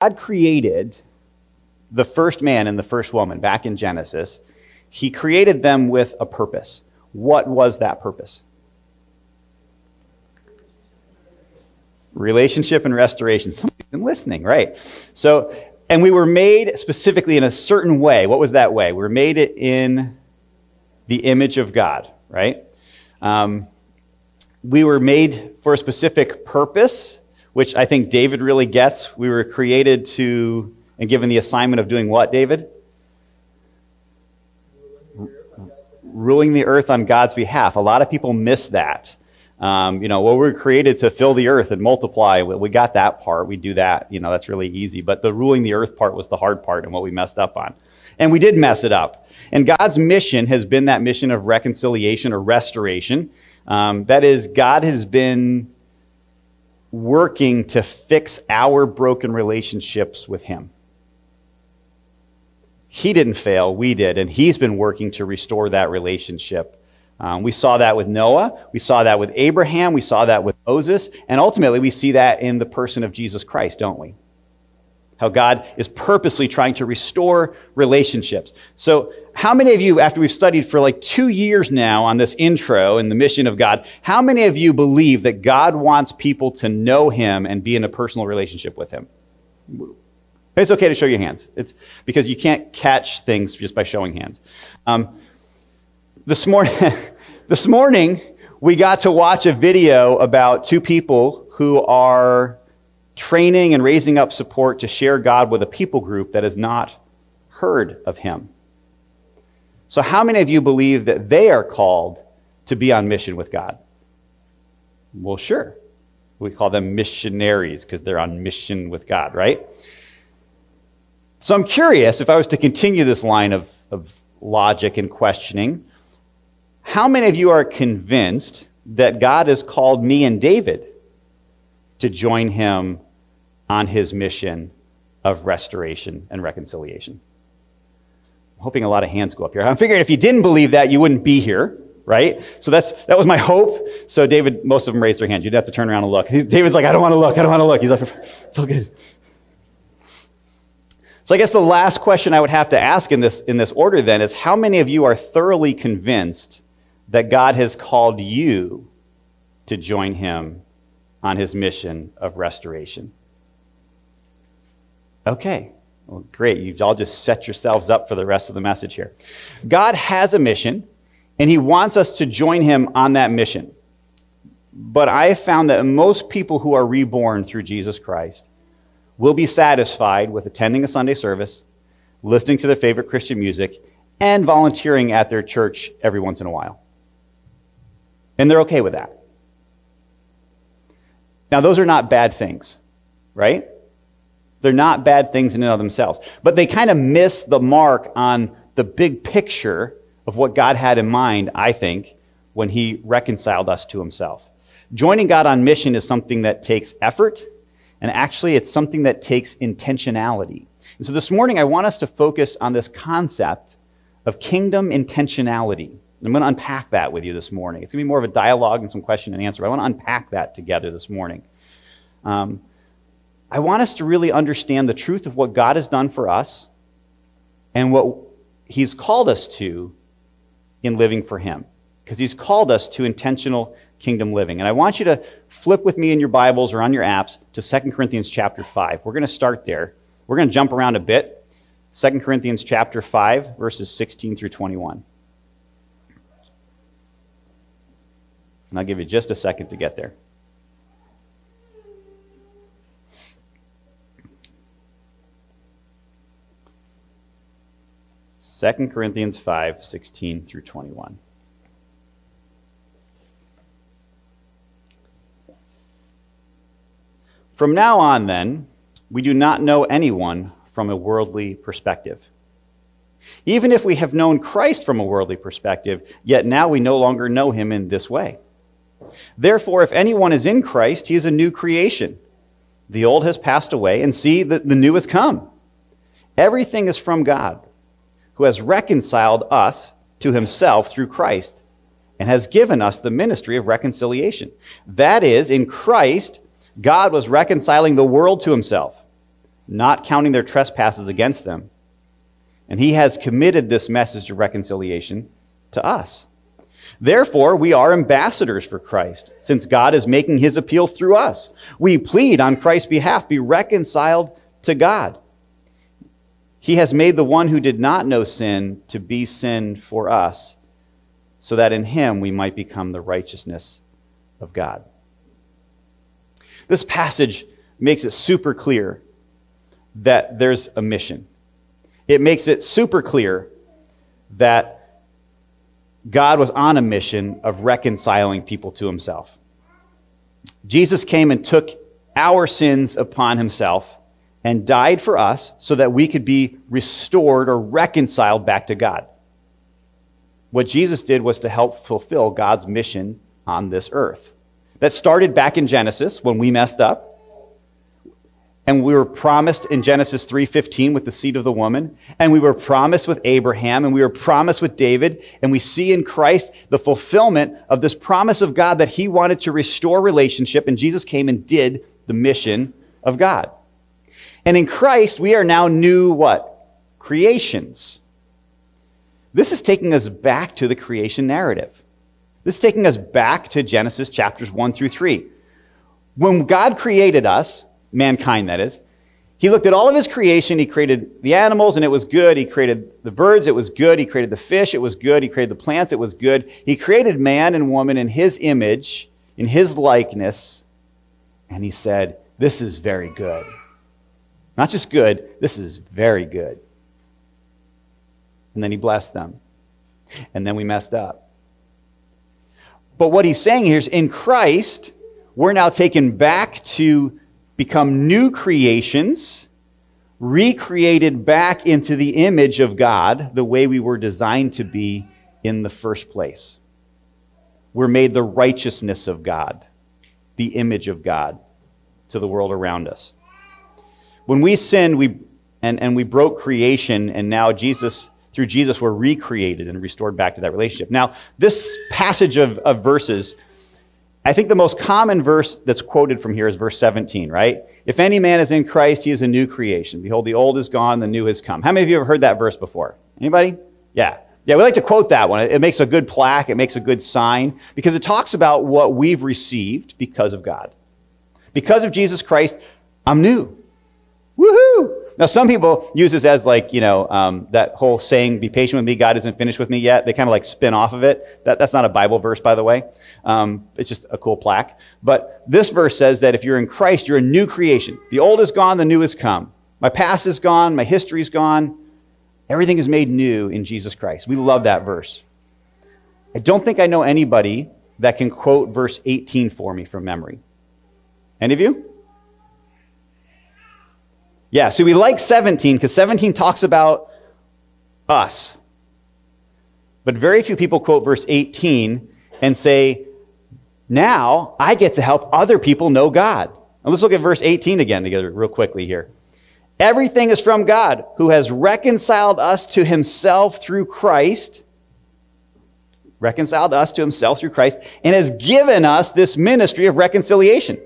God created the first man and the first woman back in Genesis, he created them with a purpose. What was that purpose? Relationship and restoration. Somebody's been listening, right? So, and we were made specifically in a certain way. What was that way? We were made in the image of God, right? Um, we were made for a specific purpose, which I think David really gets. We were created to and given the assignment of doing what, David? Ruling the earth on God's behalf. A lot of people miss that. Um, you know, well, we're created to fill the earth and multiply. We got that part. We do that. You know, that's really easy. But the ruling the earth part was the hard part and what we messed up on. And we did mess it up. And God's mission has been that mission of reconciliation or restoration. Um, that is, God has been working to fix our broken relationships with Him. He didn't fail, we did, and He's been working to restore that relationship. Um, we saw that with Noah, we saw that with Abraham, we saw that with Moses, and ultimately we see that in the person of Jesus Christ, don't we? How God is purposely trying to restore relationships. So, how many of you, after we've studied for like two years now on this intro and the mission of God, how many of you believe that God wants people to know Him and be in a personal relationship with Him? It's okay to show your hands. It's because you can't catch things just by showing hands. Um, this morning, this morning, we got to watch a video about two people who are training and raising up support to share God with a people group that has not heard of Him. So, how many of you believe that they are called to be on mission with God? Well, sure. We call them missionaries because they're on mission with God, right? So I'm curious if I was to continue this line of, of logic and questioning, how many of you are convinced that God has called me and David to join him on his mission of restoration and reconciliation? I'm hoping a lot of hands go up here. I'm figuring if you didn't believe that, you wouldn't be here, right? So that's that was my hope. So David, most of them raised their hand. You'd have to turn around and look. David's like, I don't want to look. I don't want to look. He's like, it's all good. So I guess the last question I would have to ask in this, in this order then is how many of you are thoroughly convinced that God has called you to join him on his mission of restoration? Okay. Well, great. You've all just set yourselves up for the rest of the message here. God has a mission, and he wants us to join him on that mission. But I have found that most people who are reborn through Jesus Christ will be satisfied with attending a Sunday service, listening to their favorite Christian music, and volunteering at their church every once in a while. And they're okay with that. Now, those are not bad things, right? They're not bad things in and of themselves. But they kind of miss the mark on the big picture of what God had in mind, I think, when He reconciled us to Himself. Joining God on mission is something that takes effort and actually, it's something that takes intentionality. And so this morning, I want us to focus on this concept of kingdom intentionality. I'm going to unpack that with you this morning. It's going to be more of a dialogue and some question and answer. I want to unpack that together this morning. Um, I want us to really understand the truth of what God has done for us and what He's called us to in living for Him. Because He's called us to intentional kingdom living. And I want you to flip with me in your Bibles or on your apps to 2 Corinthians chapter 5. We're going to start there. We're going to jump around a bit. 2 Corinthians chapter 5, verses 16 through 21. And I'll give you just a second to get there. Second Corinthians 5, 16 through 21. From now on, then, we do not know anyone from a worldly perspective. Even if we have known Christ from a worldly perspective, yet now we no longer know him in this way. Therefore, if anyone is in Christ, he is a new creation. The old has passed away, and see, the, the new has come. Everything is from God, who has reconciled us to himself through Christ and has given us the ministry of reconciliation. That is, in Christ, God was reconciling the world to himself, not counting their trespasses against them. And he has committed this message of reconciliation to us. Therefore, we are ambassadors for Christ, since God is making his appeal through us. We plead on Christ's behalf, be reconciled to God. He has made the one who did not know sin to be sin for us, so that in him we might become the righteousness of God. This passage makes it super clear that there's a mission. It makes it super clear that God was on a mission of reconciling people to himself. Jesus came and took our sins upon himself and died for us so that we could be restored or reconciled back to God. What Jesus did was to help fulfill God's mission on this earth. That started back in Genesis when we messed up. And we were promised in Genesis 3:15 with the seed of the woman, and we were promised with Abraham, and we were promised with David, and we see in Christ the fulfillment of this promise of God that he wanted to restore relationship, and Jesus came and did the mission of God. And in Christ, we are now new what? Creations. This is taking us back to the creation narrative. This is taking us back to Genesis chapters 1 through 3. When God created us, mankind that is, he looked at all of his creation. He created the animals, and it was good. He created the birds, it was good. He created the fish, it was good. He created the plants, it was good. He created man and woman in his image, in his likeness, and he said, This is very good. Not just good, this is very good. And then he blessed them. And then we messed up. But what he's saying here is in Christ, we're now taken back to become new creations, recreated back into the image of God, the way we were designed to be in the first place. We're made the righteousness of God, the image of God to the world around us. When we sinned, we, and, and we broke creation, and now Jesus, through Jesus, we're recreated and restored back to that relationship. Now, this passage of, of verses, I think the most common verse that's quoted from here is verse 17, right? If any man is in Christ, he is a new creation. Behold, the old is gone, the new has come. How many of you have heard that verse before? Anybody? Yeah. Yeah, we like to quote that one. It makes a good plaque, it makes a good sign, because it talks about what we've received because of God. Because of Jesus Christ, I'm new. Woohoo! Now, some people use this as like, you know, um, that whole saying, be patient with me, God isn't finished with me yet. They kind of like spin off of it. That, that's not a Bible verse, by the way. Um, it's just a cool plaque. But this verse says that if you're in Christ, you're a new creation. The old is gone, the new has come. My past is gone, my history is gone. Everything is made new in Jesus Christ. We love that verse. I don't think I know anybody that can quote verse 18 for me from memory. Any of you? Yeah, so we like 17 because 17 talks about us. But very few people quote verse 18 and say, now I get to help other people know God. And let's look at verse 18 again together, real quickly here. Everything is from God, who has reconciled us to himself through Christ, reconciled us to himself through Christ, and has given us this ministry of reconciliation.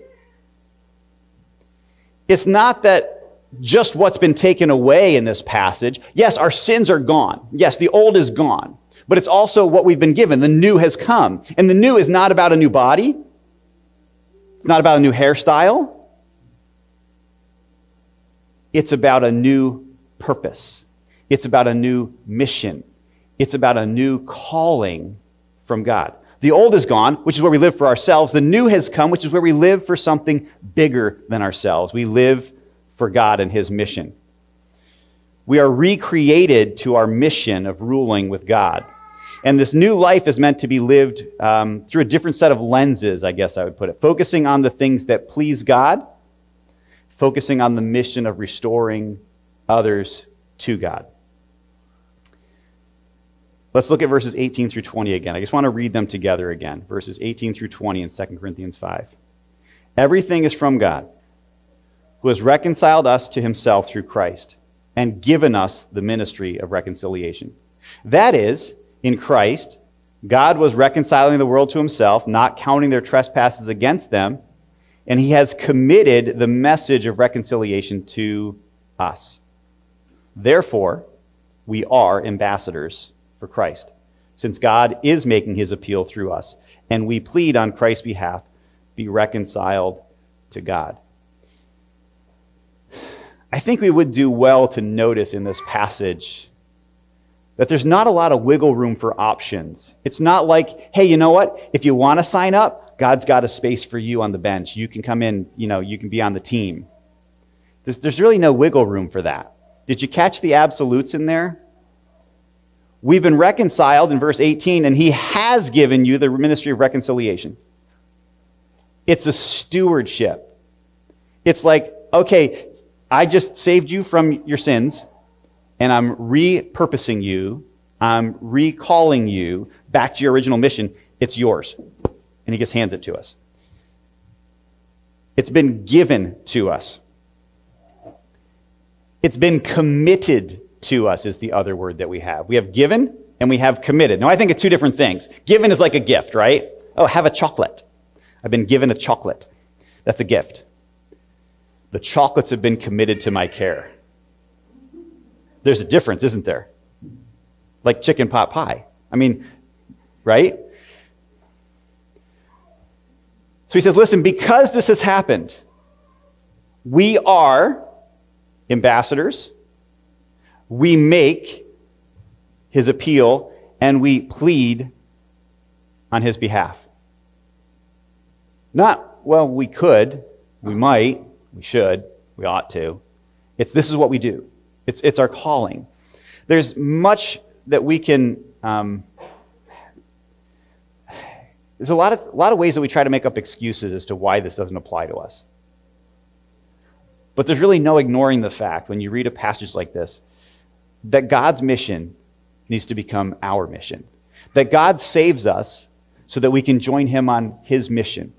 It's not that just what's been taken away in this passage. Yes, our sins are gone. Yes, the old is gone. But it's also what we've been given. The new has come. And the new is not about a new body. It's not about a new hairstyle. It's about a new purpose. It's about a new mission. It's about a new calling from God. The old is gone, which is where we live for ourselves. The new has come, which is where we live for something bigger than ourselves. We live for God and His mission. We are recreated to our mission of ruling with God. And this new life is meant to be lived um, through a different set of lenses, I guess I would put it, focusing on the things that please God, focusing on the mission of restoring others to God. Let's look at verses 18 through 20 again. I just want to read them together again. Verses 18 through 20 in 2 Corinthians 5. Everything is from God who has reconciled us to himself through Christ and given us the ministry of reconciliation. That is, in Christ, God was reconciling the world to himself, not counting their trespasses against them, and he has committed the message of reconciliation to us. Therefore, we are ambassadors for Christ, since God is making his appeal through us, and we plead on Christ's behalf be reconciled to God. I think we would do well to notice in this passage that there's not a lot of wiggle room for options. It's not like, hey, you know what? If you want to sign up, God's got a space for you on the bench. You can come in, you know, you can be on the team. There's, there's really no wiggle room for that. Did you catch the absolutes in there? We've been reconciled in verse 18, and he has given you the ministry of reconciliation. It's a stewardship. It's like, okay, I just saved you from your sins, and I'm repurposing you, I'm recalling you back to your original mission. It's yours. And he just hands it to us. It's been given to us. It's been committed to us, is the other word that we have. We have given and we have committed. Now, I think it's two different things. Given is like a gift, right? Oh, have a chocolate. I've been given a chocolate. That's a gift. The chocolates have been committed to my care. There's a difference, isn't there? Like chicken pot pie. I mean, right? So he says, listen, because this has happened, we are ambassadors. We make his appeal and we plead on his behalf. Not, well, we could, we might, we should, we ought to. It's this is what we do. It's, it's our calling. There's much that we can. Um, there's a lot, of, a lot of ways that we try to make up excuses as to why this doesn't apply to us. But there's really no ignoring the fact when you read a passage like this that God's mission needs to become our mission. That God saves us so that we can join him on his mission.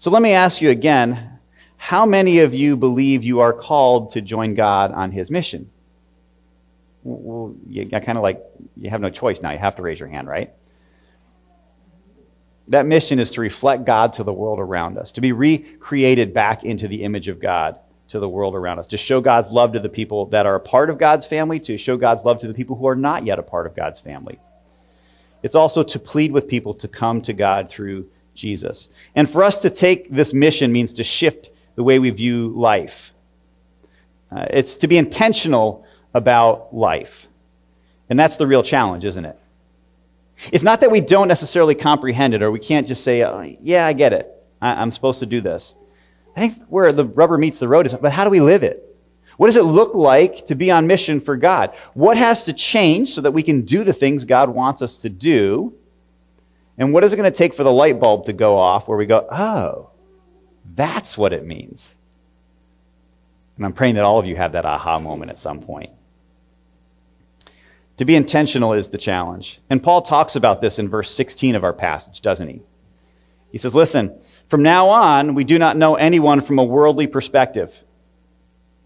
So let me ask you again how many of you believe you are called to join God on his mission? Well, you kind of like, you have no choice now. You have to raise your hand, right? That mission is to reflect God to the world around us, to be recreated back into the image of God to the world around us, to show God's love to the people that are a part of God's family, to show God's love to the people who are not yet a part of God's family. It's also to plead with people to come to God through Jesus. And for us to take this mission means to shift the way we view life. Uh, it's to be intentional about life. And that's the real challenge, isn't it? It's not that we don't necessarily comprehend it or we can't just say, oh, yeah, I get it. I- am supposed to do this. I think where the rubber meets the road is, but how do we live it? What does it look like to be on mission for God? What has to change so that we can do the things God wants us to do? And what is it going to take for the light bulb to go off where we go, oh, that's what it means? And I'm praying that all of you have that aha moment at some point. To be intentional is the challenge. And Paul talks about this in verse 16 of our passage, doesn't he? He says, Listen, from now on, we do not know anyone from a worldly perspective.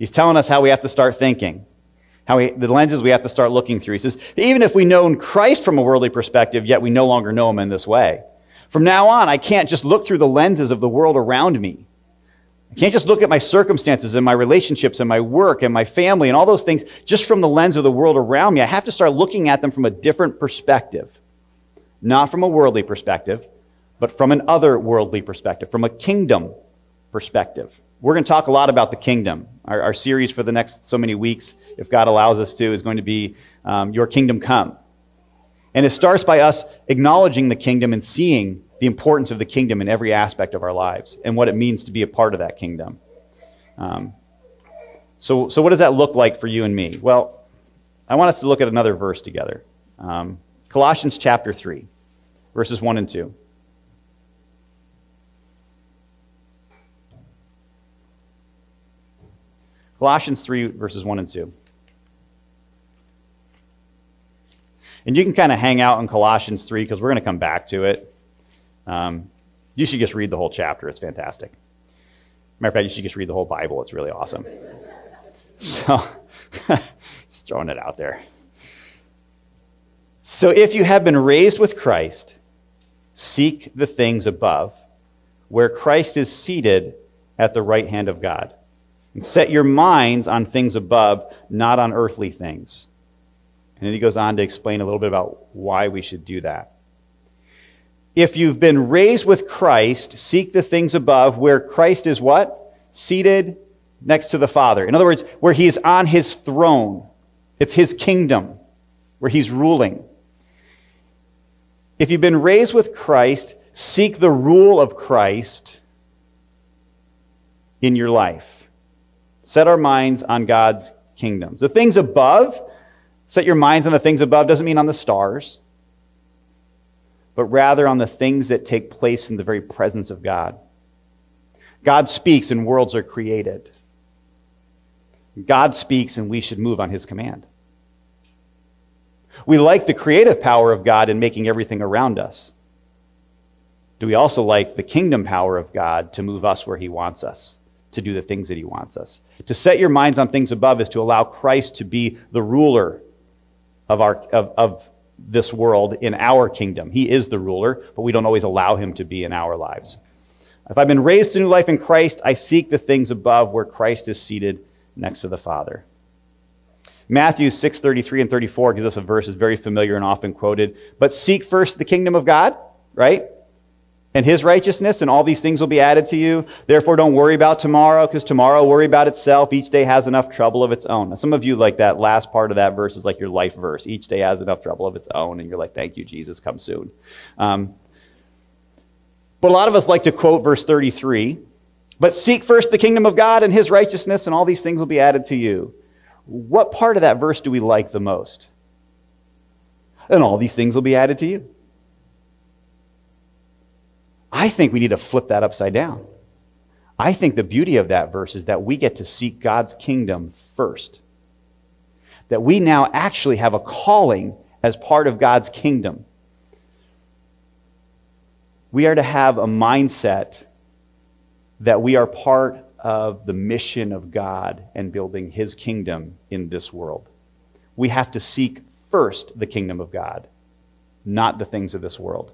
He's telling us how we have to start thinking, how we, the lenses we have to start looking through. He says, Even if we know Christ from a worldly perspective, yet we no longer know him in this way. From now on, I can't just look through the lenses of the world around me. I can't just look at my circumstances and my relationships and my work and my family and all those things just from the lens of the world around me. I have to start looking at them from a different perspective. Not from a worldly perspective, but from an otherworldly perspective, from a kingdom perspective. We're going to talk a lot about the kingdom. Our, our series for the next so many weeks, if God allows us to, is going to be um, Your Kingdom Come. And it starts by us acknowledging the kingdom and seeing the importance of the kingdom in every aspect of our lives and what it means to be a part of that kingdom. Um, so, so, what does that look like for you and me? Well, I want us to look at another verse together um, Colossians chapter 3, verses 1 and 2. Colossians 3, verses 1 and 2. And you can kind of hang out in Colossians 3 because we're going to come back to it. Um, you should just read the whole chapter. It's fantastic. Matter of fact, you should just read the whole Bible. It's really awesome. So, just throwing it out there. So, if you have been raised with Christ, seek the things above, where Christ is seated at the right hand of God. And set your minds on things above, not on earthly things. And then he goes on to explain a little bit about why we should do that. If you've been raised with Christ, seek the things above where Christ is what? Seated next to the Father. In other words, where he's on his throne. It's his kingdom where he's ruling. If you've been raised with Christ, seek the rule of Christ in your life. Set our minds on God's kingdom. The things above, set your minds on the things above doesn't mean on the stars, but rather on the things that take place in the very presence of God. God speaks and worlds are created. God speaks and we should move on his command. We like the creative power of God in making everything around us. Do we also like the kingdom power of God to move us where he wants us, to do the things that he wants us? To set your minds on things above is to allow Christ to be the ruler of, our, of, of this world in our kingdom. He is the ruler, but we don't always allow him to be in our lives. If I've been raised to new life in Christ, I seek the things above where Christ is seated next to the Father. Matthew 6, 33 and 34 gives us a verse that's very familiar and often quoted. But seek first the kingdom of God, right? And his righteousness, and all these things will be added to you. Therefore, don't worry about tomorrow, because tomorrow will worry about itself. Each day has enough trouble of its own. Now, some of you like that last part of that verse is like your life verse. Each day has enough trouble of its own, and you're like, thank you, Jesus, come soon. Um, but a lot of us like to quote verse 33 But seek first the kingdom of God and his righteousness, and all these things will be added to you. What part of that verse do we like the most? And all these things will be added to you. I think we need to flip that upside down. I think the beauty of that verse is that we get to seek God's kingdom first. That we now actually have a calling as part of God's kingdom. We are to have a mindset that we are part of the mission of God and building his kingdom in this world. We have to seek first the kingdom of God, not the things of this world.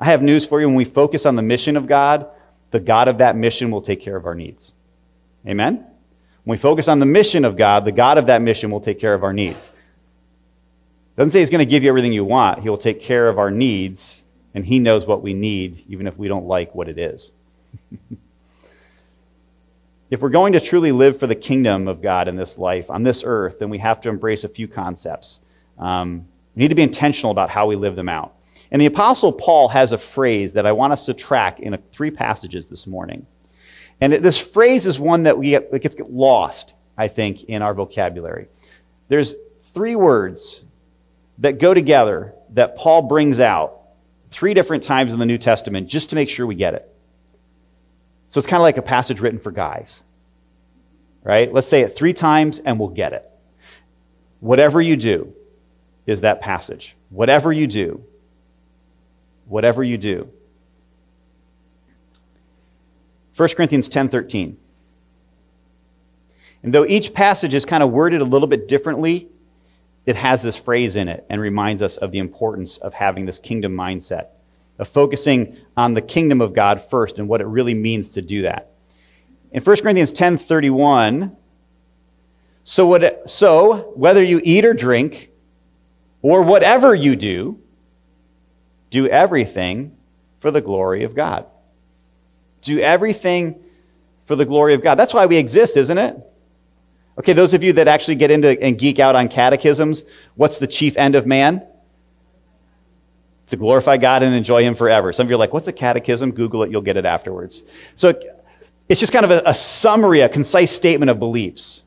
I have news for you. When we focus on the mission of God, the God of that mission will take care of our needs. Amen? When we focus on the mission of God, the God of that mission will take care of our needs. Doesn't say he's going to give you everything you want. He will take care of our needs, and he knows what we need, even if we don't like what it is. If we're going to truly live for the kingdom of God in this life, on this earth, then we have to embrace a few concepts. Um, we need to be intentional about how we live them out. And the Apostle Paul has a phrase that I want us to track in a, three passages this morning. And this phrase is one that we get, that gets lost, I think, in our vocabulary. There's three words that go together that Paul brings out three different times in the New Testament just to make sure we get it. So it's kind of like a passage written for guys. Right? Let's say it three times and we'll get it. Whatever you do is that passage. Whatever you do. Whatever you do. 1 Corinthians 10:13. And though each passage is kind of worded a little bit differently, it has this phrase in it and reminds us of the importance of having this kingdom mindset of focusing on the kingdom of God first and what it really means to do that. In 1 Corinthians 10:31, so, what, so whether you eat or drink, or whatever you do, do everything for the glory of God. Do everything for the glory of God. That's why we exist, isn't it? Okay, those of you that actually get into and geek out on catechisms, what's the chief end of man? to glorify God and enjoy Him forever. Some of you are like, what's a catechism? Google it, you'll get it afterwards. So it's just kind of a, a summary, a concise statement of beliefs.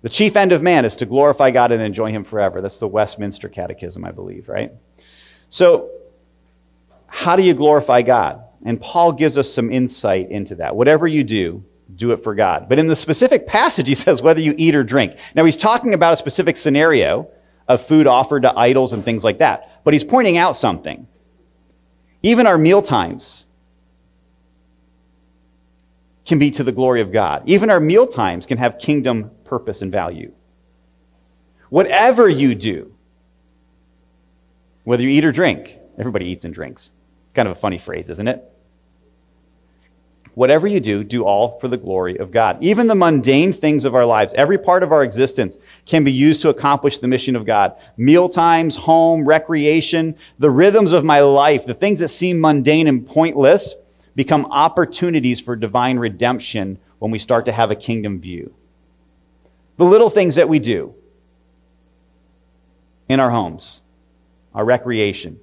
The chief end of man is to glorify God and enjoy Him forever. That's the Westminster Catechism, I believe, right? So, how do you glorify God? And Paul gives us some insight into that. Whatever you do, do it for God. But in the specific passage, he says whether you eat or drink. Now, he's talking about a specific scenario of food offered to idols and things like that. But he's pointing out something. Even our meal times can be to the glory of God. Even our meal times can have kingdom purpose and value. Whatever you do, whether you eat or drink, everybody eats and drinks. Kind of a funny phrase, isn't it? Whatever you do, do all for the glory of God. Even the mundane things of our lives, every part of our existence can be used to accomplish the mission of God. Meal times, home, recreation, the rhythms of my life, the things that seem mundane and pointless become opportunities for divine redemption when we start to have a kingdom view. The little things that we do in our homes, our recreation,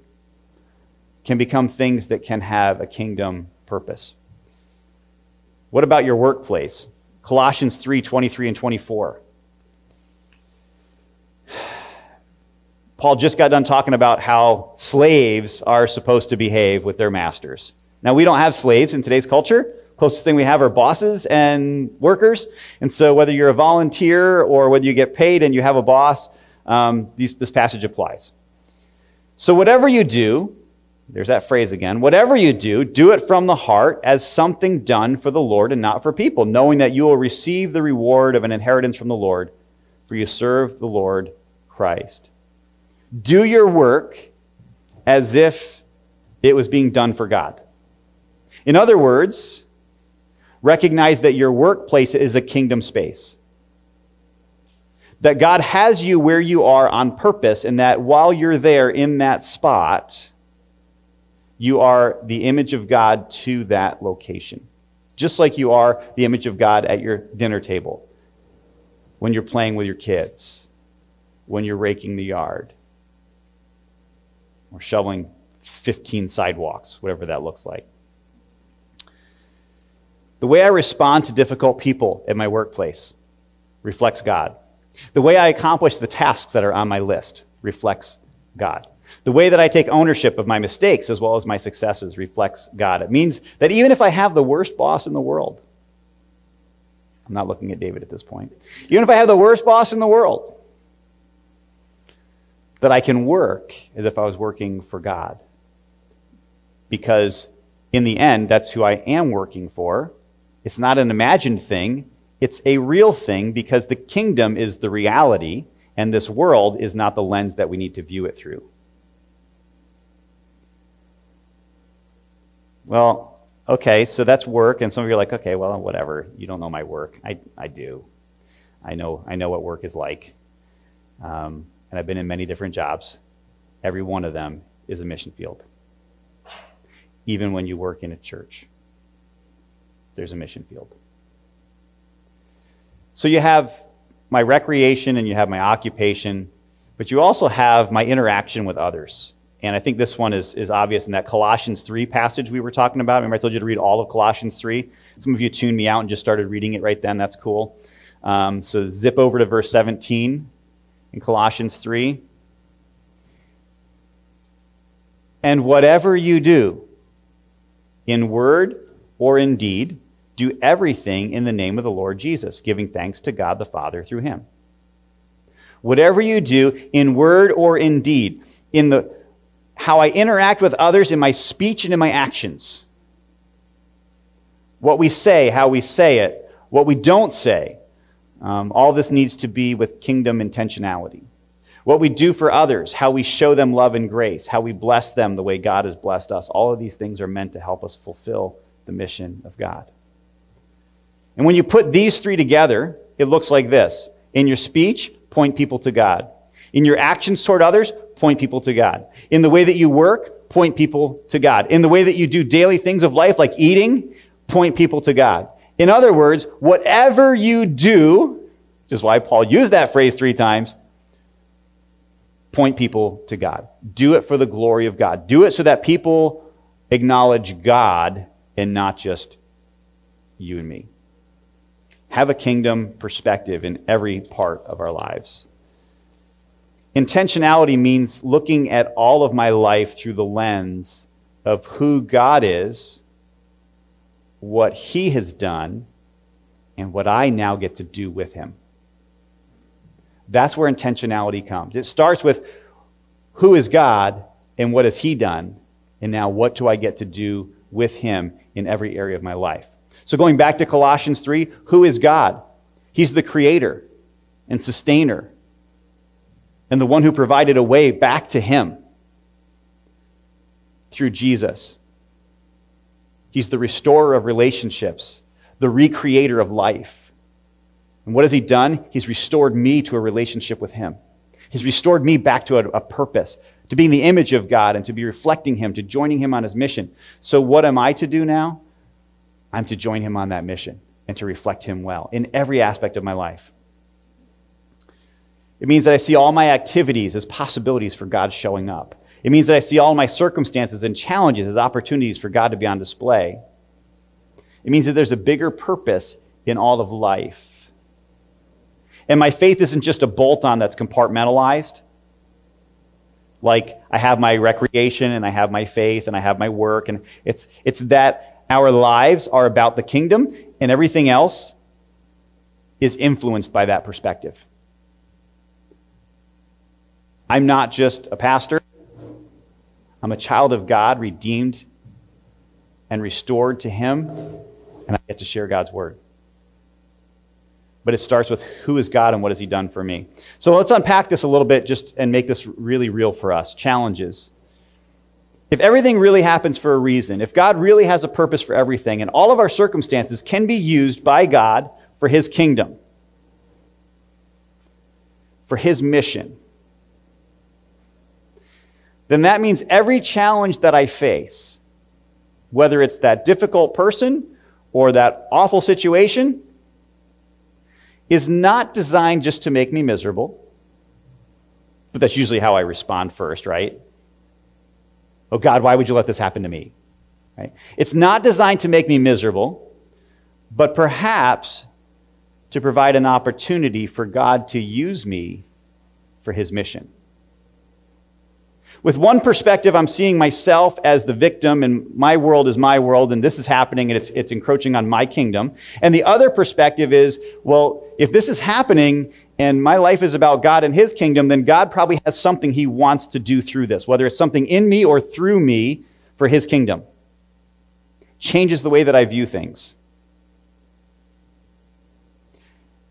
can become things that can have a kingdom purpose. What about your workplace? Colossians 3 23 and 24. Paul just got done talking about how slaves are supposed to behave with their masters. Now, we don't have slaves in today's culture. Closest thing we have are bosses and workers. And so, whether you're a volunteer or whether you get paid and you have a boss, um, these, this passage applies. So, whatever you do, there's that phrase again. Whatever you do, do it from the heart as something done for the Lord and not for people, knowing that you will receive the reward of an inheritance from the Lord, for you serve the Lord Christ. Do your work as if it was being done for God. In other words, recognize that your workplace is a kingdom space. That God has you where you are on purpose, and that while you're there in that spot, you are the image of God to that location. Just like you are the image of God at your dinner table, when you're playing with your kids, when you're raking the yard, or shoveling 15 sidewalks, whatever that looks like. The way I respond to difficult people at my workplace reflects God. The way I accomplish the tasks that are on my list reflects God. The way that I take ownership of my mistakes as well as my successes reflects God. It means that even if I have the worst boss in the world, I'm not looking at David at this point, even if I have the worst boss in the world, that I can work as if I was working for God. Because in the end, that's who I am working for. It's not an imagined thing, it's a real thing because the kingdom is the reality, and this world is not the lens that we need to view it through. Well, okay, so that's work, and some of you are like, okay, well, whatever. You don't know my work. I, I do. I know, I know what work is like. Um, and I've been in many different jobs. Every one of them is a mission field. Even when you work in a church, there's a mission field. So you have my recreation and you have my occupation, but you also have my interaction with others. And I think this one is, is obvious in that Colossians 3 passage we were talking about. Remember, I told you to read all of Colossians 3? Some of you tuned me out and just started reading it right then. That's cool. Um, so zip over to verse 17 in Colossians 3. And whatever you do, in word or in deed, do everything in the name of the Lord Jesus, giving thanks to God the Father through him. Whatever you do, in word or in deed, in the how I interact with others in my speech and in my actions. What we say, how we say it, what we don't say. Um, all this needs to be with kingdom intentionality. What we do for others, how we show them love and grace, how we bless them the way God has blessed us. All of these things are meant to help us fulfill the mission of God. And when you put these three together, it looks like this. In your speech, point people to God. In your actions toward others, point people to God. In the way that you work, point people to God. In the way that you do daily things of life, like eating, point people to God. In other words, whatever you do, which is why Paul used that phrase three times, point people to God. Do it for the glory of God. Do it so that people acknowledge God and not just you and me. Have a kingdom perspective in every part of our lives. Intentionality means looking at all of my life through the lens of who God is, what He has done, and what I now get to do with Him. That's where intentionality comes. It starts with who is God and what has He done, and now what do I get to do with Him in every area of my life. So, going back to Colossians 3, who is God? He's the creator and sustainer and the one who provided a way back to him through Jesus. He's the restorer of relationships, the recreator of life. And what has He done? He's restored me to a relationship with Him. He's restored me back to a, a purpose, to being the image of God and to be reflecting Him, to joining Him on His mission. So, what am I to do now? I'm to join Him on that mission and to reflect Him well in every aspect of my life. It means that I see all my activities as possibilities for God showing up. It means that I see all my circumstances and challenges as opportunities for God to be on display. It means that there's a bigger purpose in all of life. And my faith isn't just a bolt on that's compartmentalized. Like I have my recreation and I have my faith and I have my work. And it's, it's that our lives are about the kingdom and everything else is influenced by that perspective. I'm not just a pastor, I'm a child of God, redeemed and restored to Him, and I get to share God's word. But it starts with who is God and what has He done for me. So let's unpack this a little bit just and make this really real for us. Challenges. If everything really happens for a reason, if God really has a purpose for everything, and all of our circumstances can be used by God for His kingdom, for His mission, then that means every challenge that I face, whether it's that difficult person or that awful situation, is not designed just to make me miserable. But that's usually how I respond first, right? Oh God, why would you let this happen to me? Right? It's not designed to make me miserable, but perhaps to provide an opportunity for God to use me for his mission. With one perspective, I'm seeing myself as the victim, and my world is my world, and this is happening, and it's, it's encroaching on my kingdom. And the other perspective is, well, if this is happening and my life is about God and His kingdom, then God probably has something He wants to do through this, whether it's something in me or through me for His kingdom. Changes the way that I view things.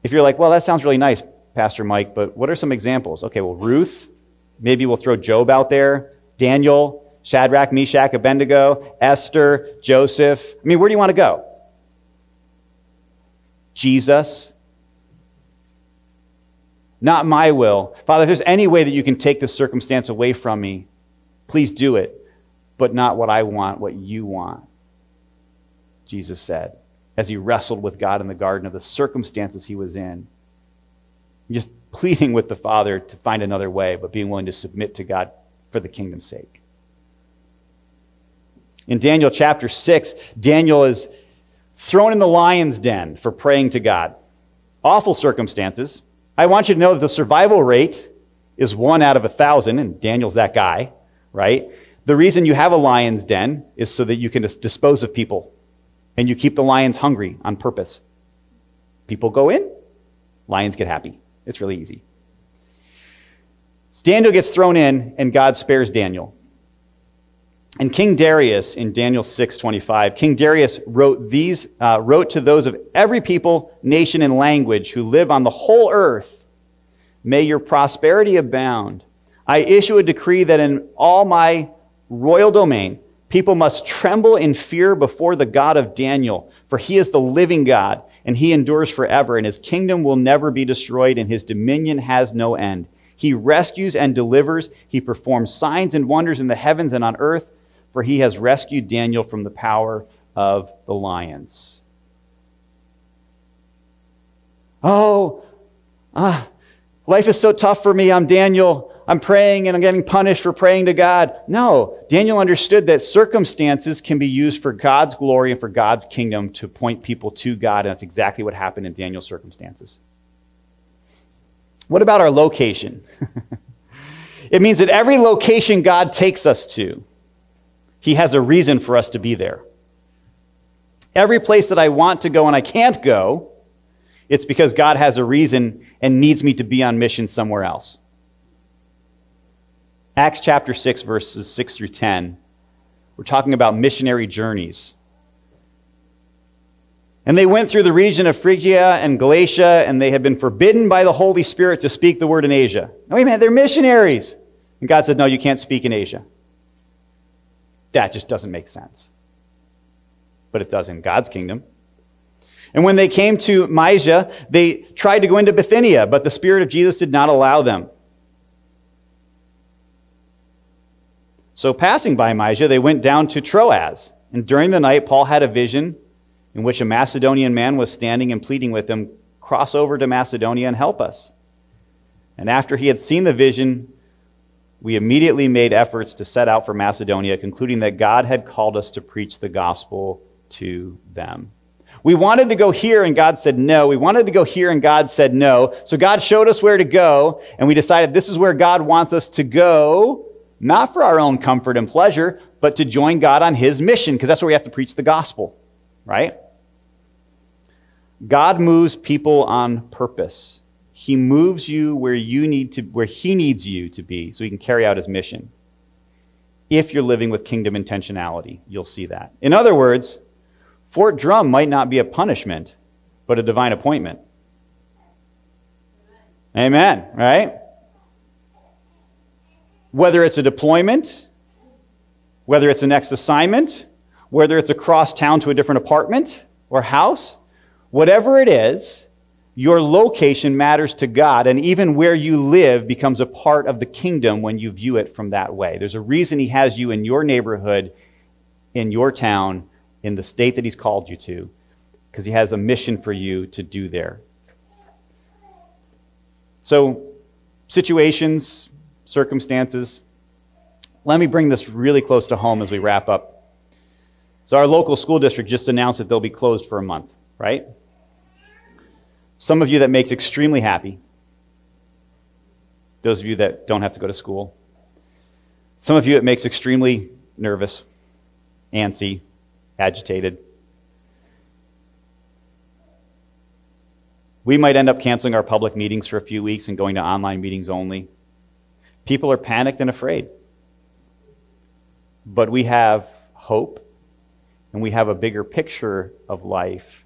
If you're like, well, that sounds really nice, Pastor Mike, but what are some examples? Okay, well, Ruth Maybe we'll throw Job out there, Daniel, Shadrach, Meshach, Abednego, Esther, Joseph. I mean, where do you want to go? Jesus. Not my will. Father, if there's any way that you can take this circumstance away from me, please do it, but not what I want, what you want. Jesus said as he wrestled with God in the garden of the circumstances he was in. Just pleading with the Father to find another way, but being willing to submit to God for the kingdom's sake. In Daniel chapter 6, Daniel is thrown in the lion's den for praying to God. Awful circumstances. I want you to know that the survival rate is one out of a thousand, and Daniel's that guy, right? The reason you have a lion's den is so that you can dispose of people and you keep the lions hungry on purpose. People go in, lions get happy. It's really easy. Daniel gets thrown in, and God spares Daniel. And King Darius in Daniel 6:25, King Darius wrote these uh, wrote to those of every people, nation, and language who live on the whole earth, may your prosperity abound. I issue a decree that in all my royal domain, people must tremble in fear before the God of Daniel, for he is the living God and he endures forever, and his kingdom will never be destroyed, and his dominion has no end. He rescues and delivers. He performs signs and wonders in the heavens and on earth, for he has rescued Daniel from the power of the lions. Oh, ah, life is so tough for me. I'm Daniel. I'm praying and I'm getting punished for praying to God. No, Daniel understood that circumstances can be used for God's glory and for God's kingdom to point people to God, and that's exactly what happened in Daniel's circumstances. What about our location? it means that every location God takes us to, He has a reason for us to be there. Every place that I want to go and I can't go, it's because God has a reason and needs me to be on mission somewhere else. Acts chapter 6, verses 6 through 10, we're talking about missionary journeys. And they went through the region of Phrygia and Galatia, and they had been forbidden by the Holy Spirit to speak the word in Asia. Wait a minute, they're missionaries. And God said, No, you can't speak in Asia. That just doesn't make sense. but it does in God's kingdom. And when they came to Mysia, they tried to go into Bithynia, but the Spirit of Jesus did not allow them. So, passing by Mysia, they went down to Troas. And during the night, Paul had a vision in which a Macedonian man was standing and pleading with him, Cross over to Macedonia and help us. And after he had seen the vision, we immediately made efforts to set out for Macedonia, concluding that God had called us to preach the gospel to them. We wanted to go here and God said no. We wanted to go here and God said no. So God showed us where to go and we decided this is where God wants us to go, not for our own comfort and pleasure, but to join God on his mission because that's where we have to preach the gospel, right? God moves people on purpose. He moves you where you need to where he needs you to be so he can carry out his mission. If you're living with kingdom intentionality, you'll see that. In other words, Fort Drum might not be a punishment, but a divine appointment. Amen, right? Whether it's a deployment, whether it's a next assignment, whether it's across town to a different apartment or house, whatever it is, your location matters to God, and even where you live becomes a part of the kingdom when you view it from that way. There's a reason He has you in your neighborhood, in your town, in the state that He's called you to, because He has a mission for you to do there. So, situations, circumstances. Let me bring this really close to home as we wrap up. So, our local school district just announced that they'll be closed for a month, right? Some of you that makes extremely happy. Those of you that don't have to go to school. Some of you it makes extremely nervous, antsy, agitated. We might end up canceling our public meetings for a few weeks and going to online meetings only. People are panicked and afraid. But we have hope and we have a bigger picture of life.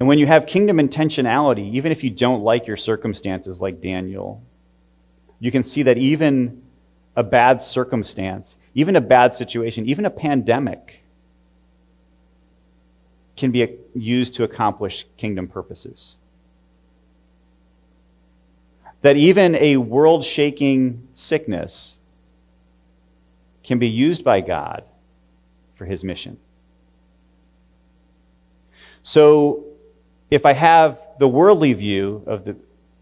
And when you have kingdom intentionality, even if you don't like your circumstances like Daniel, you can see that even a bad circumstance even a bad situation, even a pandemic, can be used to accomplish kingdom purposes. That even a world shaking sickness can be used by God for his mission. So, if I have the worldly view of the,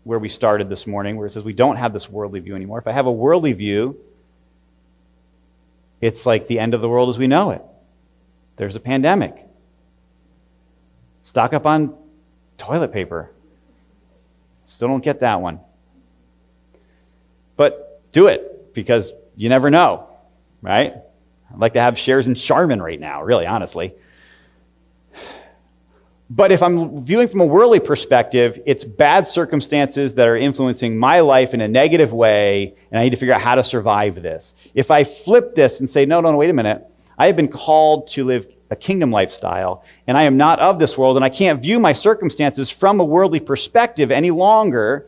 where we started this morning, where it says we don't have this worldly view anymore, if I have a worldly view, it's like the end of the world as we know it. There's a pandemic. Stock up on toilet paper. Still don't get that one. But do it because you never know, right? I'd like to have shares in Charmin right now, really, honestly. But if I'm viewing from a worldly perspective, it's bad circumstances that are influencing my life in a negative way, and I need to figure out how to survive this. If I flip this and say, no, no, no, wait a minute, I have been called to live a kingdom lifestyle, and I am not of this world, and I can't view my circumstances from a worldly perspective any longer,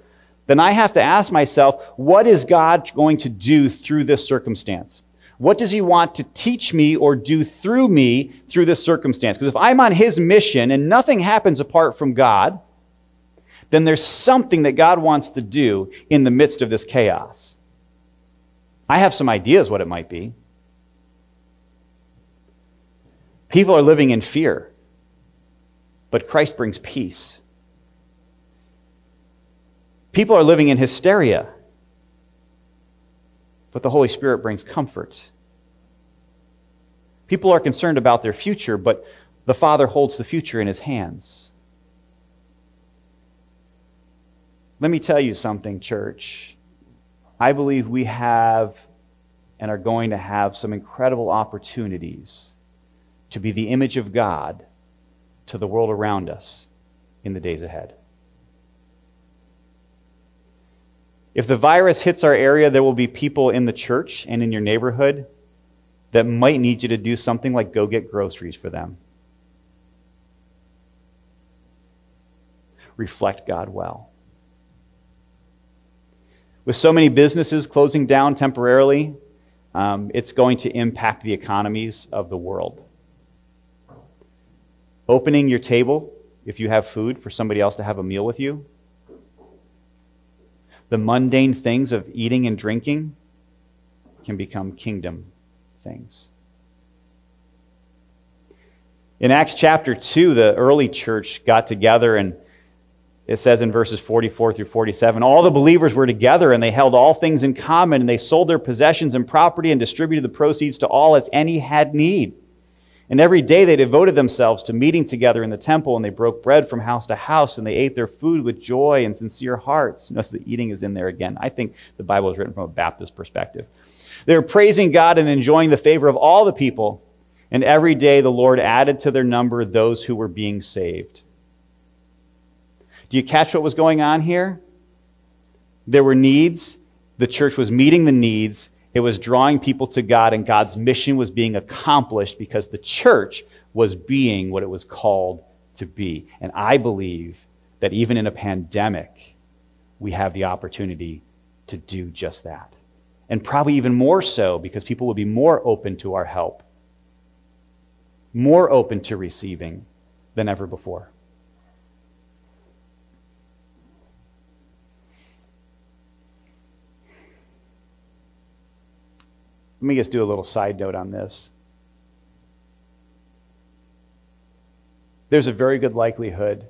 then I have to ask myself, what is God going to do through this circumstance? What does he want to teach me or do through me through this circumstance? Because if I'm on his mission and nothing happens apart from God, then there's something that God wants to do in the midst of this chaos. I have some ideas what it might be. People are living in fear, but Christ brings peace. People are living in hysteria but the Holy Spirit brings comfort. People are concerned about their future, but the Father holds the future in his hands. Let me tell you something, church. I believe we have and are going to have some incredible opportunities to be the image of God to the world around us in the days ahead. If the virus hits our area, there will be people in the church and in your neighborhood that might need you to do something like go get groceries for them. Reflect God well. With so many businesses closing down temporarily, um, it's going to impact the economies of the world. opening your table if you have food for somebody else to have a meal with you. The mundane things of eating and drinking can become kingdom things. In Acts chapter 2, the early church got together and it says in verses 44 through 47 all the believers were together and they held all things in common and they sold their possessions and property and distributed the proceeds to all as any had need. And every day they devoted themselves to meeting together in the temple and they broke bread from house to house and they ate their food with joy and sincere hearts. Notice the eating is in there again. I think the Bible is written from a Baptist perspective. They were praising God and enjoying the favor of all the people. And every day the Lord added to their number those who were being saved. Do you catch what was going on here? There were needs. The church was meeting the needs. It was drawing people to God, and God's mission was being accomplished because the church was being what it was called to be. And I believe that even in a pandemic, we have the opportunity to do just that. And probably even more so because people will be more open to our help more open to receiving than ever before. Let me just do a little side note on this. There's a very good likelihood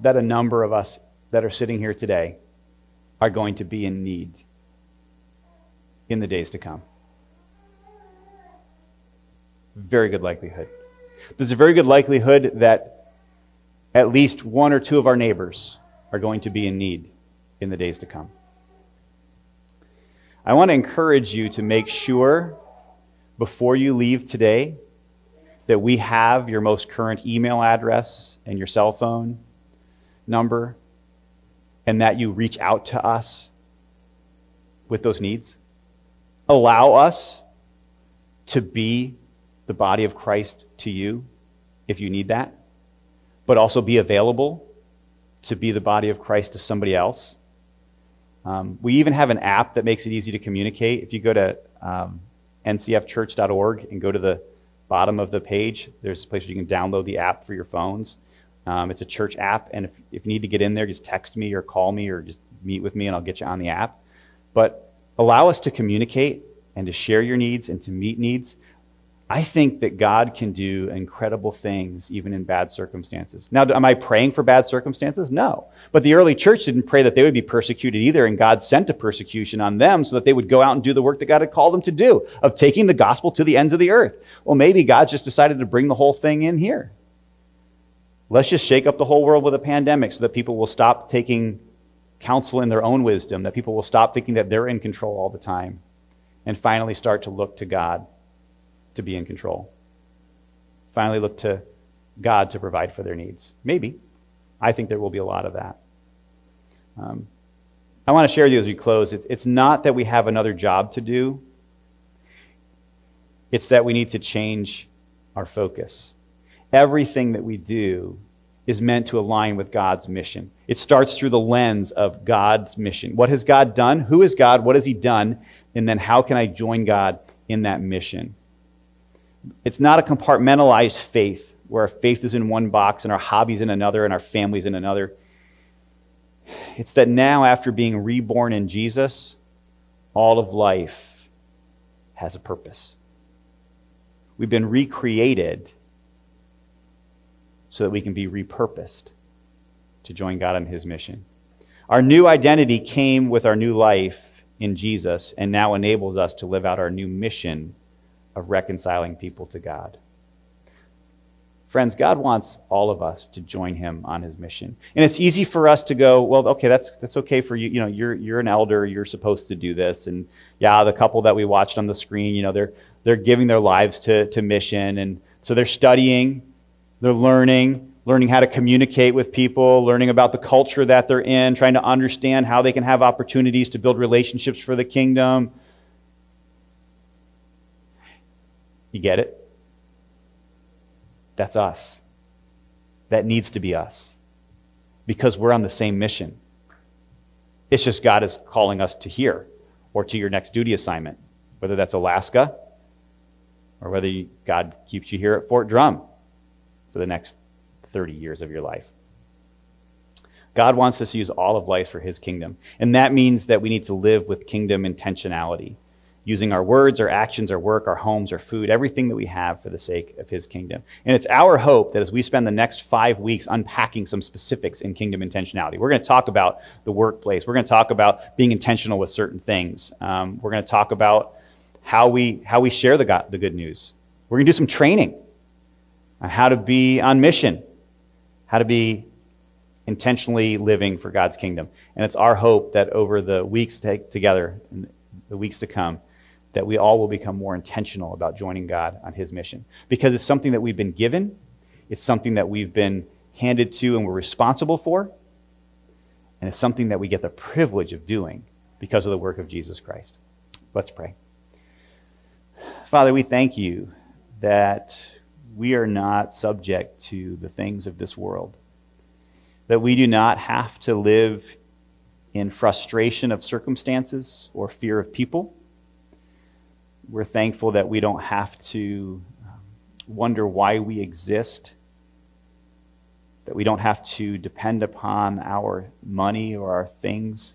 that a number of us that are sitting here today are going to be in need in the days to come. Very good likelihood. There's a very good likelihood that at least one or two of our neighbors are going to be in need in the days to come. I want to encourage you to make sure before you leave today that we have your most current email address and your cell phone number and that you reach out to us with those needs. Allow us to be the body of Christ to you if you need that, but also be available to be the body of Christ to somebody else. Um, we even have an app that makes it easy to communicate. If you go to um, ncfchurch.org and go to the bottom of the page, there's a place where you can download the app for your phones. Um, it's a church app, and if, if you need to get in there, just text me or call me or just meet with me, and I'll get you on the app. But allow us to communicate and to share your needs and to meet needs. I think that God can do incredible things even in bad circumstances. Now, am I praying for bad circumstances? No. But the early church didn't pray that they would be persecuted either, and God sent a persecution on them so that they would go out and do the work that God had called them to do of taking the gospel to the ends of the earth. Well, maybe God just decided to bring the whole thing in here. Let's just shake up the whole world with a pandemic so that people will stop taking counsel in their own wisdom, that people will stop thinking that they're in control all the time, and finally start to look to God to be in control. Finally, look to God to provide for their needs. Maybe. I think there will be a lot of that. Um, I want to share with you as we close it's, it's not that we have another job to do, it's that we need to change our focus. Everything that we do is meant to align with God's mission. It starts through the lens of God's mission. What has God done? Who is God? What has He done? And then how can I join God in that mission? It's not a compartmentalized faith where our faith is in one box and our hobbies in another and our families in another. It's that now, after being reborn in Jesus, all of life has a purpose. We've been recreated so that we can be repurposed to join God on His mission. Our new identity came with our new life in Jesus and now enables us to live out our new mission of reconciling people to God. Friends, God wants all of us to join him on his mission. And it's easy for us to go, well, okay, that's that's okay for you. You know, you're you're an elder, you're supposed to do this. And yeah, the couple that we watched on the screen, you know, they're they're giving their lives to, to mission. And so they're studying, they're learning, learning how to communicate with people, learning about the culture that they're in, trying to understand how they can have opportunities to build relationships for the kingdom You get it? That's us. That needs to be us because we're on the same mission. It's just God is calling us to here or to your next duty assignment, whether that's Alaska or whether God keeps you here at Fort Drum. for the next 30 years of your life. God wants us to use all of life for his kingdom. And that means that we need to live with kingdom intentionality, using our words, our actions, our work, our homes, our food, everything that we have for the sake of his kingdom. And it's our hope that as we spend the next five weeks unpacking some specifics in kingdom intentionality, we're going to talk about the workplace. We're going to talk about being intentional with certain things. Um, we're going to talk about how we, how we share the, God, the good news. We're going to do some training on how to be on mission, how to be intentionally living for God's kingdom. And it's our hope that over the weeks take together, the weeks to come, that we all will become more intentional about joining God on his mission. Because it's something that we've been given, it's something that we've been handed to and we're responsible for, and it's something that we get the privilege of doing because of the work of Jesus Christ. Let's pray. Father, we thank you that we are not subject to the things of this world that we do not have to live in frustration of circumstances or fear of people. We're thankful that we don't have to um, wonder why we exist, that we don't have to depend upon our money or our things.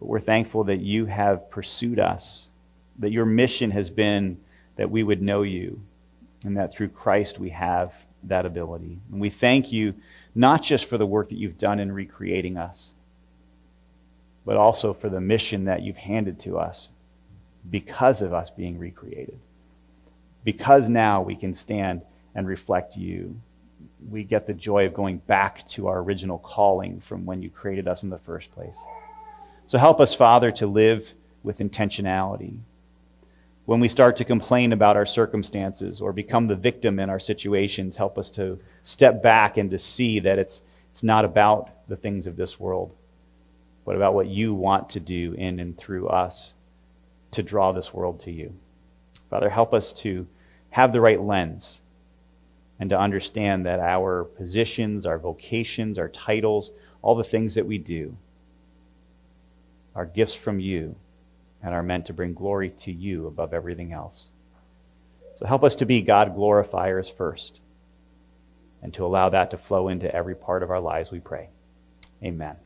But we're thankful that you have pursued us, that your mission has been that we would know you, and that through Christ we have that ability. And we thank you not just for the work that you've done in recreating us, but also for the mission that you've handed to us because of us being recreated. Because now we can stand and reflect you, we get the joy of going back to our original calling from when you created us in the first place. So help us, Father, to live with intentionality. When we start to complain about our circumstances or become the victim in our situations, help us to step back and to see that it's, it's not about the things of this world, but about what you want to do in and through us to draw this world to you. Father, help us to have the right lens and to understand that our positions, our vocations, our titles, all the things that we do are gifts from you and are meant to bring glory to you above everything else. So help us to be God glorifiers first and to allow that to flow into every part of our lives, we pray. Amen.